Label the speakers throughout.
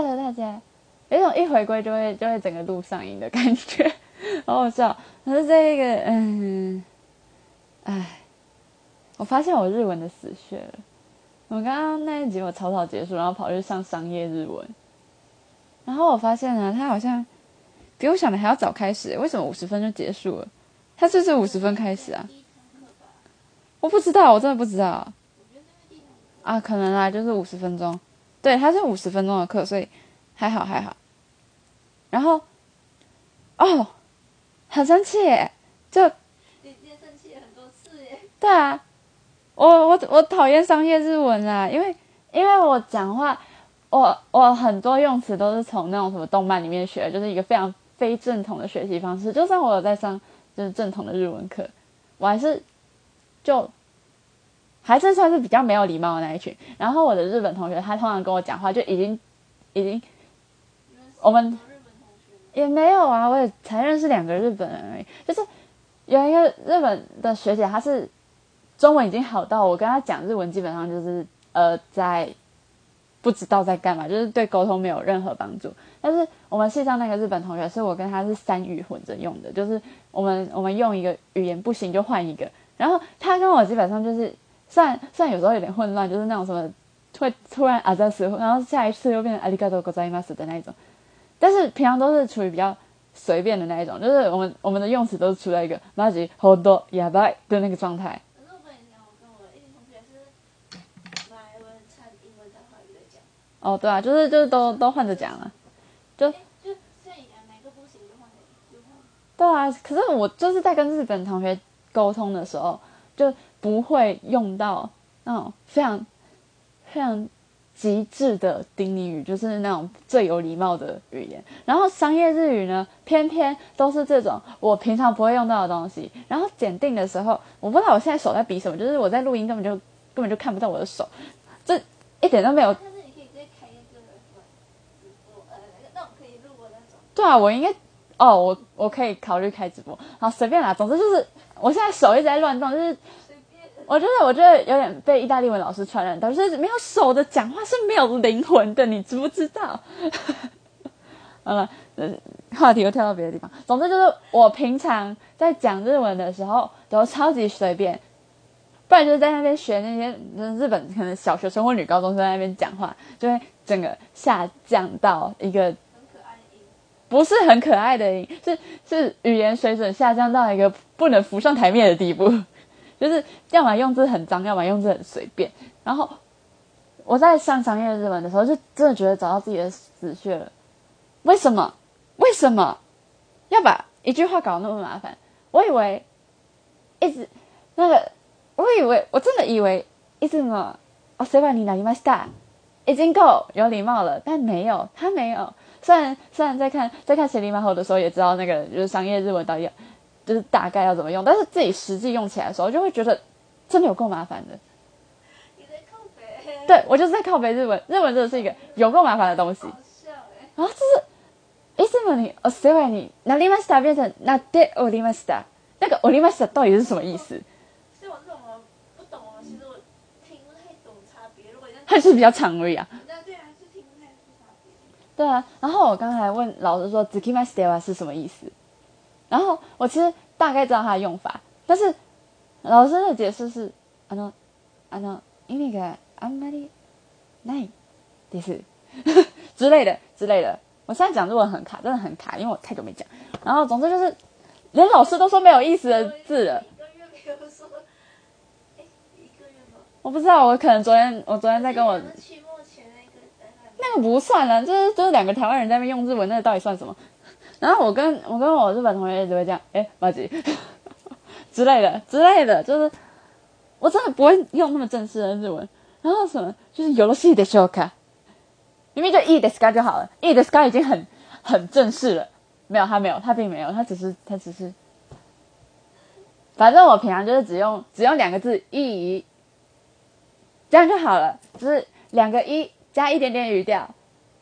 Speaker 1: hello，大家，有种一回归就会就会整个路上瘾的感觉，好好笑。可是这个，嗯，哎，我发现我日文的死穴了。我刚刚那一集我草草结束，然后跑去上商业日文，然后我发现呢，他好像比我想的还要早开始。为什么五十分就结束了？他这是五十分开始啊？我不知道，我真的不知道。啊，可能啊，就是五十分钟。对，它是五十分钟的课，所以还好还好。然后，哦，很生气耶！就
Speaker 2: 你今天生气很多次耶。
Speaker 1: 对啊，我我我讨厌商业日文啊，因为因为我讲话，我我很多用词都是从那种什么动漫里面学的，就是一个非常非正统的学习方式。就算我有在上就是正统的日文课，我还是就还是算是比较没有礼貌的那一群。然后我的日本同学，他通常跟我讲话就已经已经我们也没有啊，我也才认识两个日本人而已。就是有一个日本的学姐，她是中文已经好到我跟她讲日文，基本上就是呃在不知道在干嘛，就是对沟通没有任何帮助。但是我们系上那个日本同学，是我跟他是三语混着用的，就是我们我们用一个语言不行就换一个。然后他跟我基本上就是，虽然虽然有时候有点混乱，就是那种什么会突然啊在死，然后下一次又变成ありがとうございます的那一种。但是平常都是处于比较随便的那一种，就是我们我们的用词都是处在一个马吉好多哑巴的那个状态。
Speaker 2: 可是我跟你讲，我跟我的一群同学是马来文掺英文掺华语在讲，
Speaker 1: 哦，对啊，就是就是都都换着讲啊。就
Speaker 2: 诶就所以哪个不行就换哪个，就换。
Speaker 1: 对啊，可是我就是在跟日本同学沟通的时候，就 不会用到那种非常非常极致的丁尼语，就是那种最有礼貌的语言。然后商业日语呢，偏偏都是这种我平常不会用到的东西。然后检定的时候，我不知道我现在手在比什么，就是我在录音根本就根本就看不到我的手，这一点都没有
Speaker 2: 但是你可以直接开一个直播，呃，那个那种可以录的那种。
Speaker 1: 对啊，我应该哦，我我可以考虑开直播，好随便啦。总之就是我现在手一直在乱动，就是。我觉得我觉得有点被意大利文老师传染到，就是没有手的讲话是没有灵魂的，你知不知道？好了，话题又跳到别的地方。总之就是我平常在讲日文的时候都超级随便，不然就是在那边学那些日本可能小学生或女高中生在那边讲话，就会整个下降到一个，不是很可爱的音，是是语言水准下降到一个不能浮上台面的地步，就是要么用字很脏，要么用字很随便。然后我在上商业日文的时候，就真的觉得找到自己的死穴了。为什么？为什么要把一句话搞得那么麻烦？我以为一直那个，我以为我真的以为一直么哦，谁把你拿りました已经够有礼貌了，但没有，他没有。虽然虽然在看在看《神力马后》的时候，也知道那个就是商业日文到底要 就是大概要怎么用，但是自己实际用起来的时候，就会觉得真的有够麻烦的。
Speaker 2: 你在靠北。
Speaker 1: 对我就是在靠背日文，日文真的是一个有够麻烦的东西。
Speaker 2: 好笑哎。
Speaker 1: 然后就是いつもにお世話になりました变成なっておりました，那个おりました到底是什么意思？
Speaker 2: 所以我这种我不懂哦，其实我听不太懂差别。如果这样，
Speaker 1: 它就是比较长而已啊。
Speaker 2: 那对啊，是听不太出差别。
Speaker 1: 对啊，然后我刚才问老师说 z k i m a s t e w a 是什么意思， 然后我其实大概知道它的用法，但是老师的解释是あのあの意味があんまりないです之类的之类的。我现在讲日文很卡，真的很卡，因为我太久没讲。然后总之就是，连老师都说没有意思的字了。
Speaker 2: 一个月没有说，哎，一个月吧。
Speaker 1: 我不知道，我可能昨天我昨天在跟我
Speaker 2: 那期末前那个在那里
Speaker 1: 那个不算了，就是就是两个台湾人在那边用日文，那个到底算什么？ 然后我跟我跟我日本同学一直会这样，哎，马吉之类的之类的，就是我真的不会用那么正式的日文。然后什么就是有了戏的时候看，明明就いいですか就好了，いいですか已经很很正式了。没有，他没有，他并没有，他只是他只是，反正我平常就是只用只用两个字いい，这样就好了，就是两个一加一点点语调，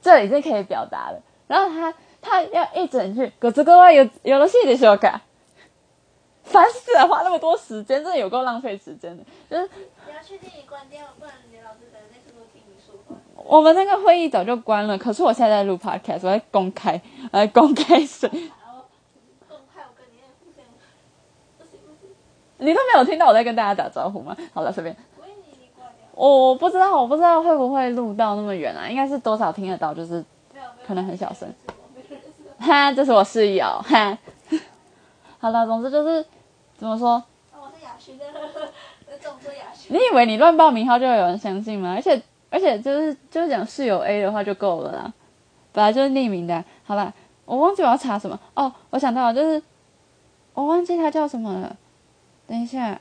Speaker 1: 这已经可以表达了。然后他 他要一整句，可这个有有了戏的时候看，烦死了，花那么多时间，真的有够浪费时间的。就是
Speaker 2: 你要确定你关掉，不然你老师在偷偷听你说话。
Speaker 1: 我们那个会议早就关了，可是我现在在录 podcast，我在公开，我在公开水。
Speaker 2: 然后公开我跟你
Speaker 1: 都没有听到我在跟大家打招呼吗？好了，随便。
Speaker 2: 喂你你挂掉，
Speaker 1: 我不知道，我不知道会不会录到那么远啊？应该是多少听得到，就是可能很小声。哈，这是我室友哈。好了，总之就是怎么说？
Speaker 2: 哦我是雅轩
Speaker 1: 你，以为你乱报名号就会有人相信吗？而且而且就是就是讲室友 A 的话就够了啦，本来就是匿名的啊。好啦，我忘记我要查什么哦，我想到了，就是我忘记他叫什么了。等一下，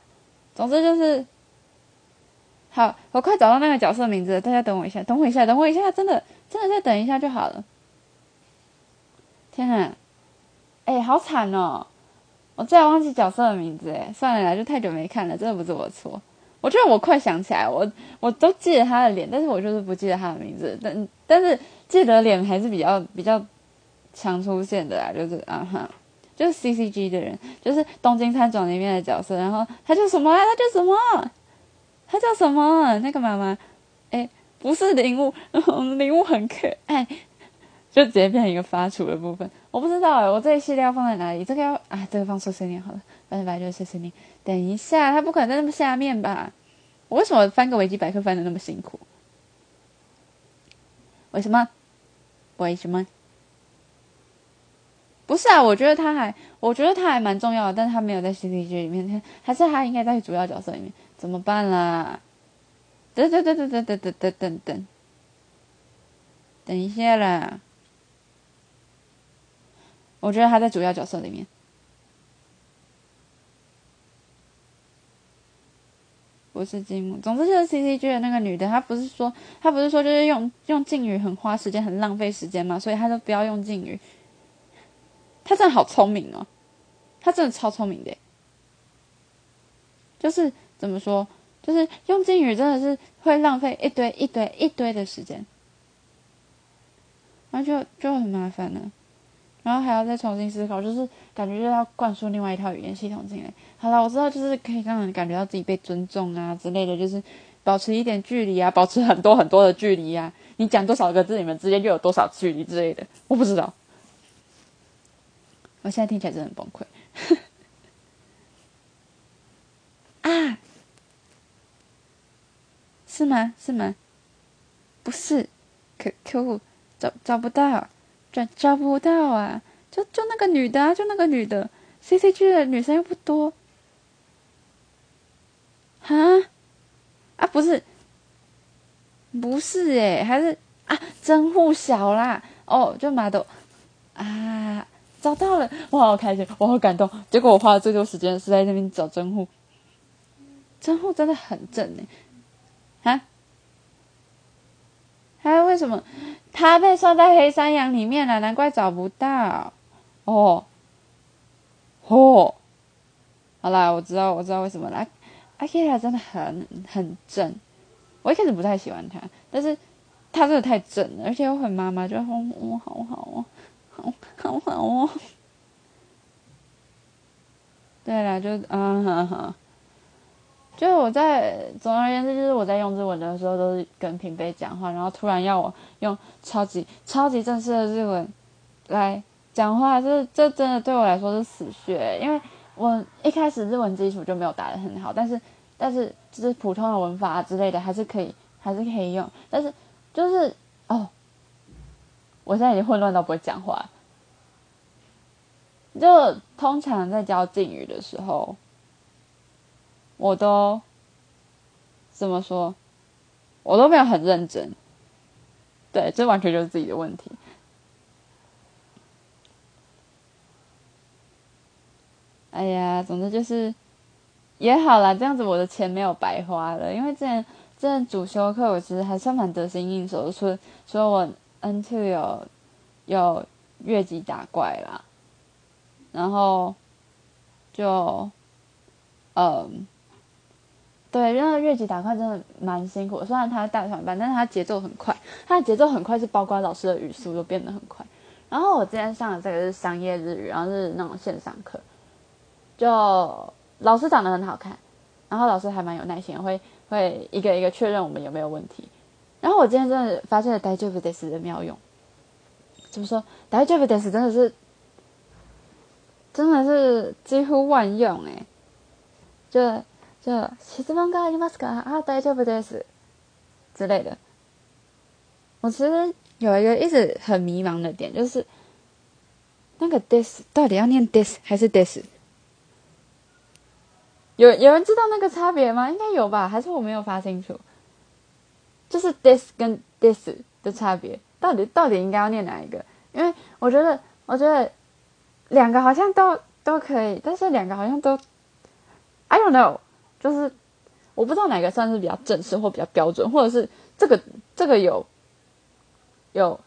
Speaker 1: 总之就是好，我快找到那个角色名字了，大家等我一下，等我一下，等我一下，真的真的再等一下就好了。天啊，哎、好惨哦！我竟然忘记角色的名字，哎，算了啦，就太久没看了，真的不是我错。我觉得我快想起来，我我都记得他的脸，但是我就是不记得他的名字。但但是记得脸还是比较比较常出现的啦，就是啊哈，就是 C C G 的人，就是《东京喰种》里面的角色。然后他叫什么啊？他叫什么？他叫什么？那个妈妈，哎，不是铃木，铃木很可爱，就直接变成一个发出的部分。我不知道哎，我这一系列要放在哪里？这个要啊，这个放碎碎念好了，反正反正就是碎碎念。等一下，它不可能在那么下面吧？我为什么翻个维基百科翻的那么辛苦？为什么？为什么？不是啊，我觉得他还，我觉得他还蛮重要的，但是他没有在 C D G 里面，还是他应该在主要角色里面，怎么办啦？等等等等等等等等等，等一下啦！我觉得他在主要角色里面。不是积木，总之就是 C C G 的那个女的，她不是说她不是说就是用用敬语很花时间，很浪费时间嘛，所以她都不要用敬语。她真的好聪明哦，她真的超聪明的。就是怎么说，就是用敬语真的是会浪费一堆一堆一堆的时间，然后就就很麻烦了。然后还要再重新思考，就是感觉就要灌输另外一套语言系统进来。好了，我知道，就是可以让人感觉到自己被尊重啊之类的，就是保持一点距离啊，保持很多很多的距离啊。你讲多少个字，你们之间就有多少距离之类的。我不知道，我现在听起来真的很崩溃。啊，是吗？是吗？不是，可可恶，找找不到。找找不到啊！就就那个女的啊，就那个女的，C C G 的女生又不多，哈啊不是，不是诶，还是啊真户小啦哦，就马豆啊找到了，我好开心，我好感动。结果我花了最多时间是在那边找真户，真户真的很正诶，啊，还有为什么？他被算在黑山羊里面了，难怪找不到。哦，哦，好啦，我知道，我知道为什么了。阿 K 拉真的很很正，我一开始不太喜欢他，但是他真的太正了，而且又很妈妈，就哦，哦好好哦，好好好哦。对啦，就啊哈哈。就是我在，总而言之，就是我在用日文的时候都是跟平辈讲话，然后突然要我用超级超级正式的日文来讲话，这这真的对我来说是死穴，因为我一开始日文基础就没有打得很好，但是但是就是普通的文法之类的还是可以还是可以用，但是就是哦，我现在已经混乱到不会讲话，就通常在教敬语的时候。我都怎么说？我都没有很认真，对，这完全就是自己的问题。哎呀，总之就是也好啦，这样子我的钱没有白花了。因为之前之前主修课我其实还算蛮得心应手的，说说我 N two 有有越级打怪啦，然后就嗯。对，因为越级打怪真的蛮辛苦。虽然他带团班，但是他节奏很快，他的节奏很快是包括老师的语速都变得很快。然后我今天上的这个是商业日语，然后是那种线上课，就老师长得很好看，然后老师还蛮有耐心，会会一个一个确认我们有没有问题。然后我今天真的发现了 “daiju b des” 的妙用。怎么说？“daiju b des” 真的是，真的是几乎万用哎！就就“質問がありますか？”啊，“daiju b des” 之类的。我其实有一个一直很迷茫的点，就是那个 “des” 到底要念 “des” 还是 “des”？有有人知道那个差别吗？应该有吧？还是我没有发清楚？就是 this 跟 this 的差别，到底到底应该要念哪一个？因为我觉得，我觉得两个好像都都可以，但是两个好像都，I don't know， 就是我不知道哪个算是比较正式或比较标准，或者是这个这个有有，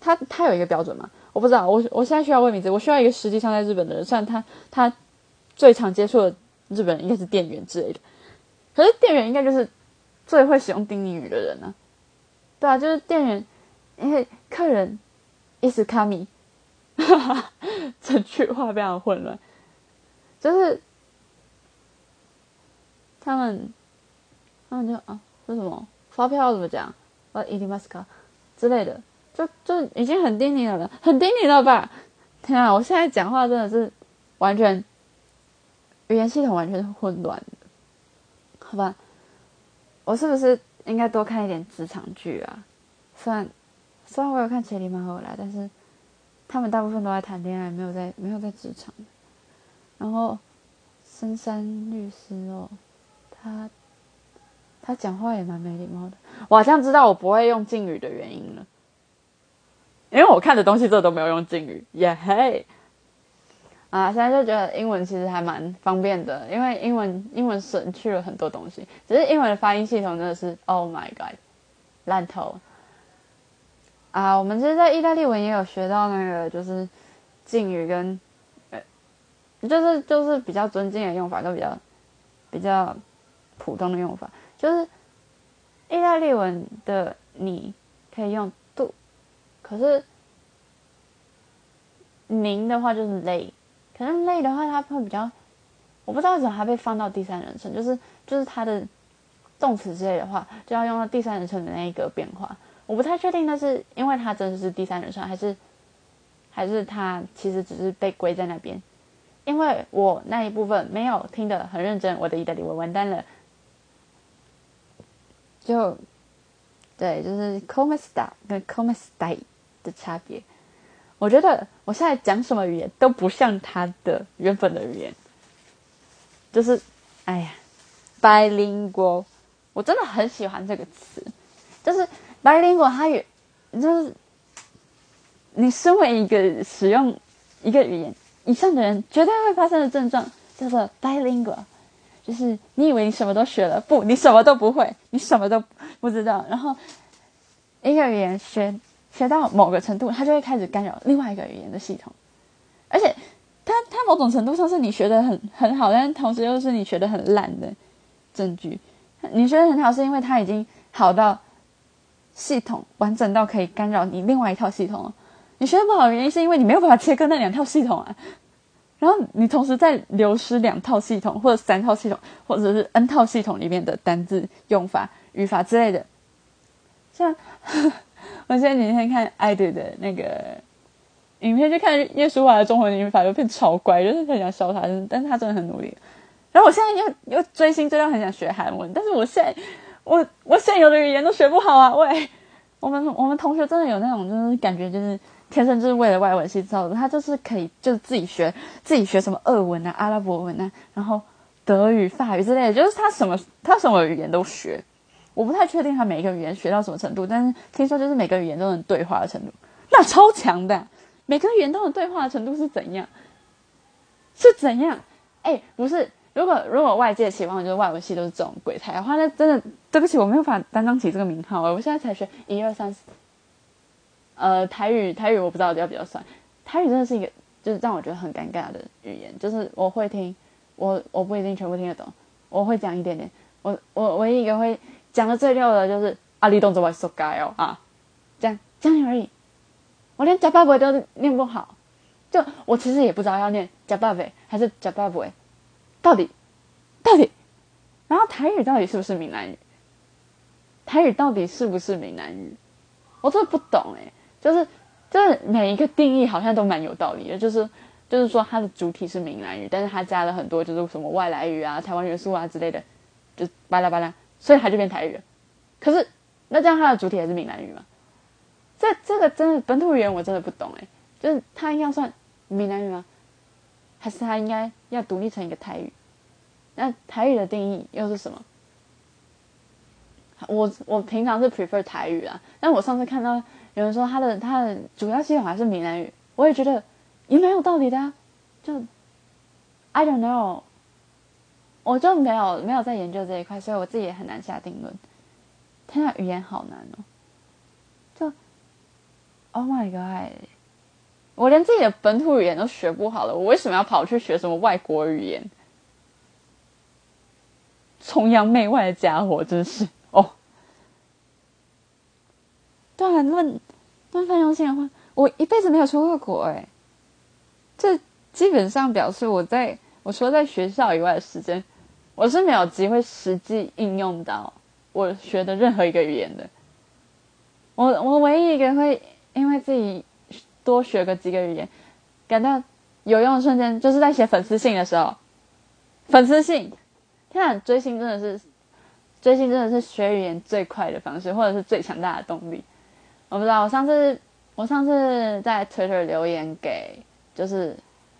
Speaker 1: 他他有一个标准吗？我不知道，我我现在需要问名字，我需要一个实际上在日本的人，虽然他他最常接触的日本人应该是店员之类的，可是店员应该就是。最会使用丁宁语的人呢？对啊，就是店员，因为客人一直卡米，这句话非常混乱。就是他们，他们就啊，说什么发票怎么讲？啊，伊迪马斯卡之类的，就就已经很丁宁了，很丁宁了吧？天啊，我现在讲话真的是完全语言系统完全是混乱的，好吧？我是不是应该多看一点职场剧啊？虽然虽然我有看《千里马后来》，但是他们大部分都在谈恋爱，没有在没有在职场。然后深山律师哦，他他讲话也蛮没礼貌的。我好像知道我不会用敬语的原因了，因为我看的东西这都没有用敬语。耶嘿。啊，现在就觉得英文其实还蛮方便的，因为英文英文省去了很多东西。只是英文的发音系统真的是，Oh my god，烂透。啊，我们其实，在意大利文也有学到那个，就是敬语跟，呃，就是就是比较尊敬的用法，跟比较比较普通的用法。就是意大利文的你可以用 do，可是您的话就是累。可能累的话，它会比较，我不知道为什么它被放到第三人称，就是就是它的动词之类的话，就要用到第三人称的那一个变化。我不太确定那是因为它真的是第三人称，还是还是它其实只是被归在那边。因为我那一部分没有听得很认真，我的意大利文完蛋了。就对，就是 come sta 跟 come stai 的差别。我觉得我现在讲什么语言都不像他的原本的语言，就是，哎呀，bilingual，我真的很喜欢这个词，就是 bilingual，它也就是你身为一个使用一个语言以上的人，绝对会发生的症状叫做 bilingual，就是你以为你什么都学了，不，你什么都不会，你什么都不知道，然后一个语言学。学到某个程度，它就会开始干扰另外一个语言的系统，而且它它某种程度上是你学的很很好，但同时又是你学的很烂的证据。你学的很好，是因为它已经好到系统完整到可以干扰你另外一套系统了。你学的不好的原因是因为你没有办法切割那两套系统啊。然后你同时在流失两套系统，或者三套系统，或者是 n 套系统里面的单字用法、语法之类的，像。我现在每天看爱对的那个影片，就看叶舒华的中文语法，就变超乖，就是很想笑他，但是他真的很努力。然后我现在又又追星追到很想学韩文，但是我现在我我现有的语言都学不好啊！喂，我们我们同学真的有那种就是感觉就是天生就是为了外文系造的，他就是可以就是自己学自己学什么俄文啊、阿拉伯文啊，然后德语、法语之类的，就是他什么他什么语言都学。我不太确定他每一个语言学到什么程度，但是听说就是每个语言都能对话的程度，那超强的。每个语言都能对话的程度是怎样？是怎样？哎，不是，如果如果外界期望就是外文系都是这种鬼才的话，那真的对不起，我没有法担当起这个名号。我现在才学一二三四，呃，台语台语我不知道要不要算，台语真的是一个就是让我觉得很尴尬的语言，就是我会听，我我不一定全部听得懂，我会讲一点点，我我唯一一个会。讲的最溜的就是阿里动作外说该哦啊，这样这样而已。我连加巴布都念不好，就我其实也不知道要念加巴布还是加巴布，到底到底，然后台语到底是不是闽南语？台语到底是不是闽南语？我真的不懂哎，就是就是每一个定义好像都蛮有道理的，就是就是说它的主体是闽南语，但是它加了很多就是什么外来语啊、台湾元素啊之类的，就巴拉巴拉，所以它就变台语了。可是那这样它的主体还是闽南语吗？这这个真的本土语言我真的不懂哎，就是它应该算闽南语吗？还是它应该要独立成一个台语？那台语的定义又是什么？我我平常是 prefer 台语啊，但我上次看到有人说他的他的主要系统还是闽南语，我也觉得也蛮有道理的啊。就 I don't know，我就没有没有在研究这一块，所以我自己也很难下定论。天呐，语言好难哦！就 Oh my god，我连自己的本土语言都学不好了，我为什么要跑去学什么外国语言？崇洋媚外的家伙，真是哦！对啊，论论泛用性的话，我一辈子没有出过国哎。这基本上表示我在我说在学校以外的时间，我是没有机会实际应用到我学的任何一个语言的。我我唯一一个会因为自己多学个几个语言感到有用的瞬间，就是在写粉丝信的时候，粉丝信。天啊，追星真的是，追星真的是学语言最快的方式，或者是最强大的动力。我不知道，我上次我上次在 Twitter 留言给就是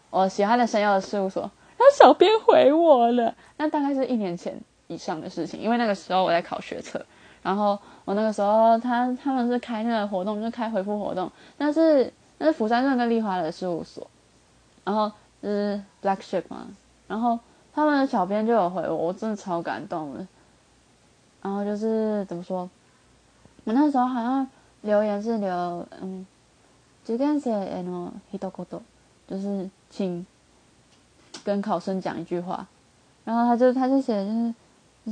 Speaker 1: 我喜欢的声优的事务所，然后小编回我了。那大概是一年前以上的事情，因为那个时候我在考学测，然后我那个时候他他们是开那个活动，就是开回复活动，那是那是釜山润跟丽花的事务所，然后就是 Black Ship 嘛，然后。他们的小编就有回我，我真的超感动的。然后就是怎么说，我那时候好像留言是留嗯，受験生への一言，就是请跟考生讲一句话。然后他就他就写就是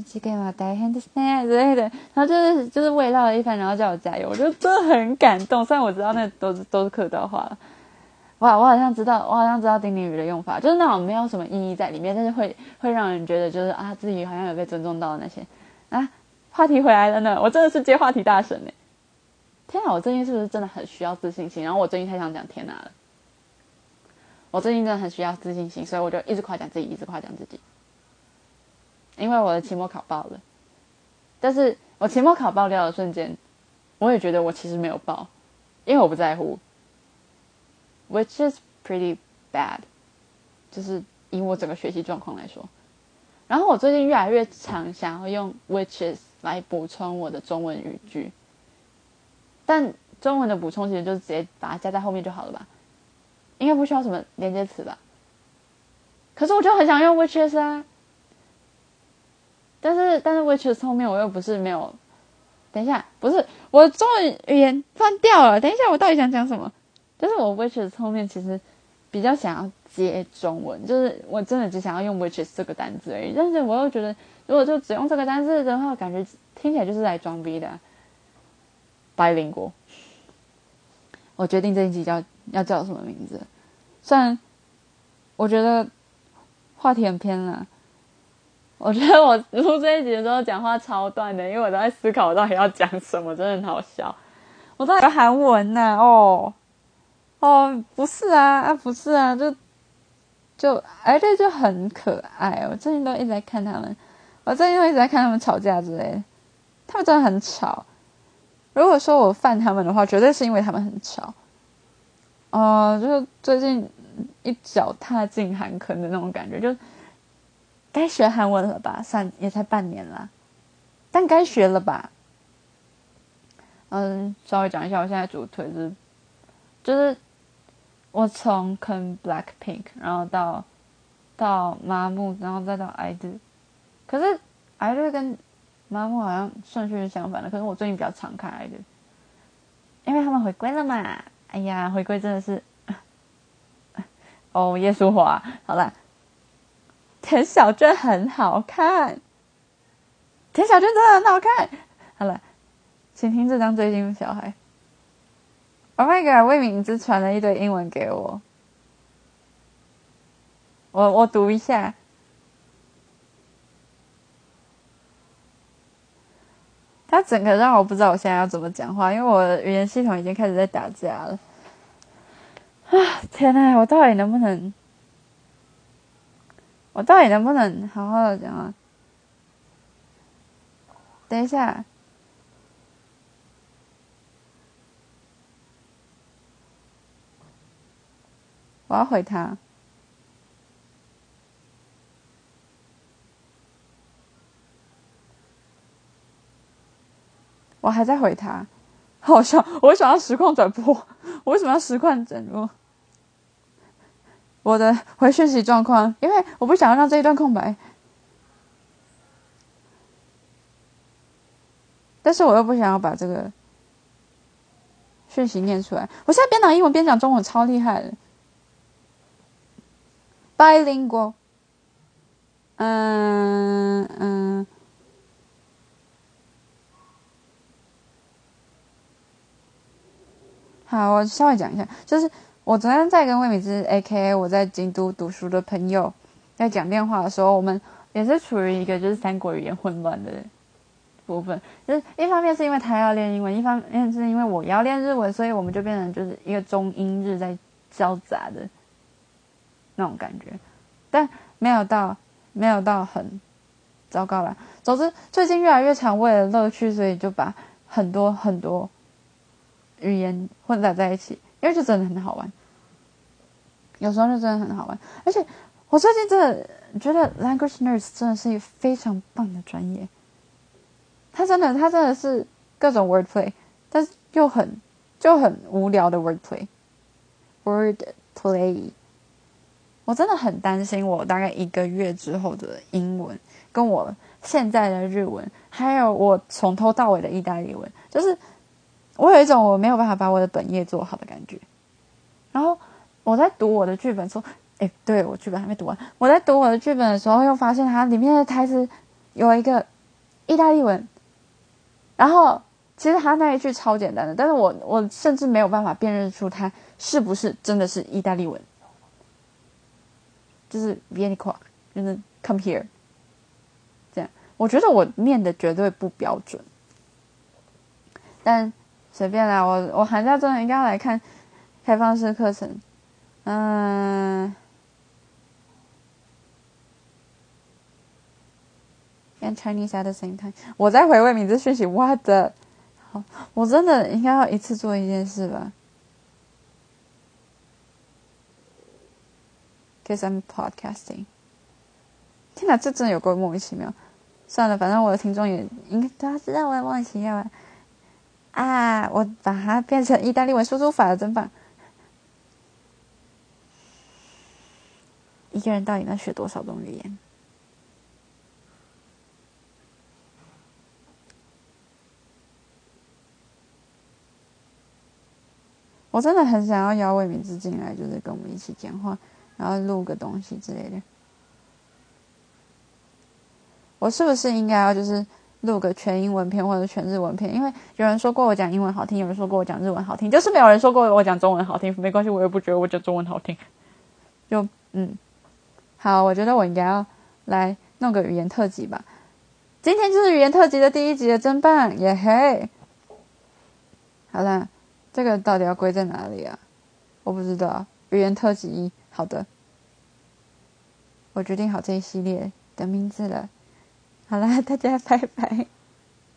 Speaker 1: 受験は大変ですね之类的，然后就是就是慰劳了一番，然后叫我加油，我就真的很感动。虽然我知道那都是都是客套话。哇，我好像知道，我好像知道丁宁语的用法，就是那种没有什么意义在里面，但是会会让人觉得就是啊，自己好像有被尊重到的那些啊。话题回来了呢，我真的是接话题大神呢。 天哪，我最近是不是真的很需要自信心？然后我最近太想讲天哪了。我最近真的很需要自信心，所以我就一直夸奖自己，一直夸奖自己。因为我的期末考爆了，但是我期末考爆掉的瞬间，我也觉得我其实没有爆，因为我不在乎。Which is pretty bad，就是以我整个学习状况来说。然后我最近越来越常想要用 which is 来补充我的中文语句，但中文的补充其实就是直接把它加在后面就好了吧？应该不需要什么连接词吧？可是我就很想用 which is 啊，但是但是 which is 后面我又不是没有，等一下，不是我中文语言断掉了，等一下我到底想讲什么？但是我 which is 后面其实比较想要接中文，就是我真的只想要用 which is 这个单字而已。但是我又觉得，如果就只用这个单字的话，感觉听起来就是来装逼的。白灵国，我决定这一集叫要叫什么名字？虽然我觉得话题很偏了，我觉得我录这一集的时候讲话超断的，因为我都在思考我到底要讲什么，真的很好笑。我在韩文呢，哦。哦，不是啊，啊不是啊，就就哎，这就很可爱。我最近都一直在看他们，我最近都一直在看他们吵架之类。他们真的很吵。如果说我犯他们的话，绝对是因为他们很吵。哦，就是最近一脚踏进韩坑的那种感觉，就该学韩文了吧？算也才半年了，但该学了吧？嗯，稍微讲一下，我现在主推是就是。我从坑 Black Pink，然后到到麻木，然后再到 I do 可是 I do 跟麻木好像顺序是相反的。可是我最近比较常看 IG，因为他们回归了嘛。哎呀，回归真的是 哦，耶稣华，好了，田小娟很好看，田小娟真的很好看。好了，请听这张最近的小孩。Oh my god！魏敏之传了一堆英文给我，我我读一下。它整个让我不知道我现在要怎么讲话，因为我的语言系统已经开始在打架了。啊，天呐，我到底能不能？我到底能不能好好的讲话？等一下，我要回他。我还在回他，好笑！我为什么要实况转播？我为什么要实况转播？我的回讯息状况，因为我不想要让这一段空白，但是我又不想要把这个讯息念出来。我现在边讲英文边讲中文，超厉害的，bilingual。嗯嗯。好，我稍微讲一下，就是我昨天在跟魏敏之 （A.K.A. 我在京都读书的朋友）在讲电话的时候，我们也是处于一个就是三国语言混乱的部分。就是一方面是因为他要练英文，一方面是因为我要练日文，所以我们就变成就是一个中英日在交杂的那种感觉，但没有到没有到很糟糕啦。总之，最近越来越常为了乐趣，所以就把很多很多。语言混杂在一起，因为就真的很好玩。有时候就真的很好玩，而且我最近真的觉得 language nurse 真的是一个非常棒的专业。他真的，他真的是各种 wordplay，但是又很就很无聊的 wordplay。wordplay，我真的很担心，我大概一个月之后的英文，跟我现在的日文，还有我从头到尾的意大利文，就是。我有一种我没有办法把我的本业做好的感觉，然后我在读我的剧本说，哎，对我剧本还没读完。我在读我的剧本的时候，又发现它里面的台词有一个意大利文，然后其实他那一句超简单的，但是我我甚至没有办法辨认出它是不是真的是意大利文，就是 vieni qua，就是 come here，这样，我觉得我念的绝对不标准，但。随便啦，我我寒假真的应该要来看开放式课程，嗯，and Chinese at the same time。我在回味名字讯息，what 好，我真的应该要一次做一件事吧？Cause I'm podcasting。天哪，这真的有够莫名其妙。算了，反正我的听众也应该大家知道我莫名其妙。啊！我把它变成意大利文输出法了，真棒！一个人到底能学多少种语言？我真的很想要邀魏敏之进来，就是跟我们一起讲话，然后录个东西之类的。我是不是应该要就是？录个全英文片或者全日文片，因为有人说过我讲英文好听，有人说过我讲日文好听，就是没有人说过我讲中文好听。没关系，我也不觉得我讲中文好听。就嗯，好，我觉得我应该要来弄个语言特辑吧。今天就是语言特辑的第一集了，真棒，耶嘿！好了，这个到底要归在哪里啊？我不知道。语言特辑，好的，我决定好这一系列的名字了。好啦，大家拜拜。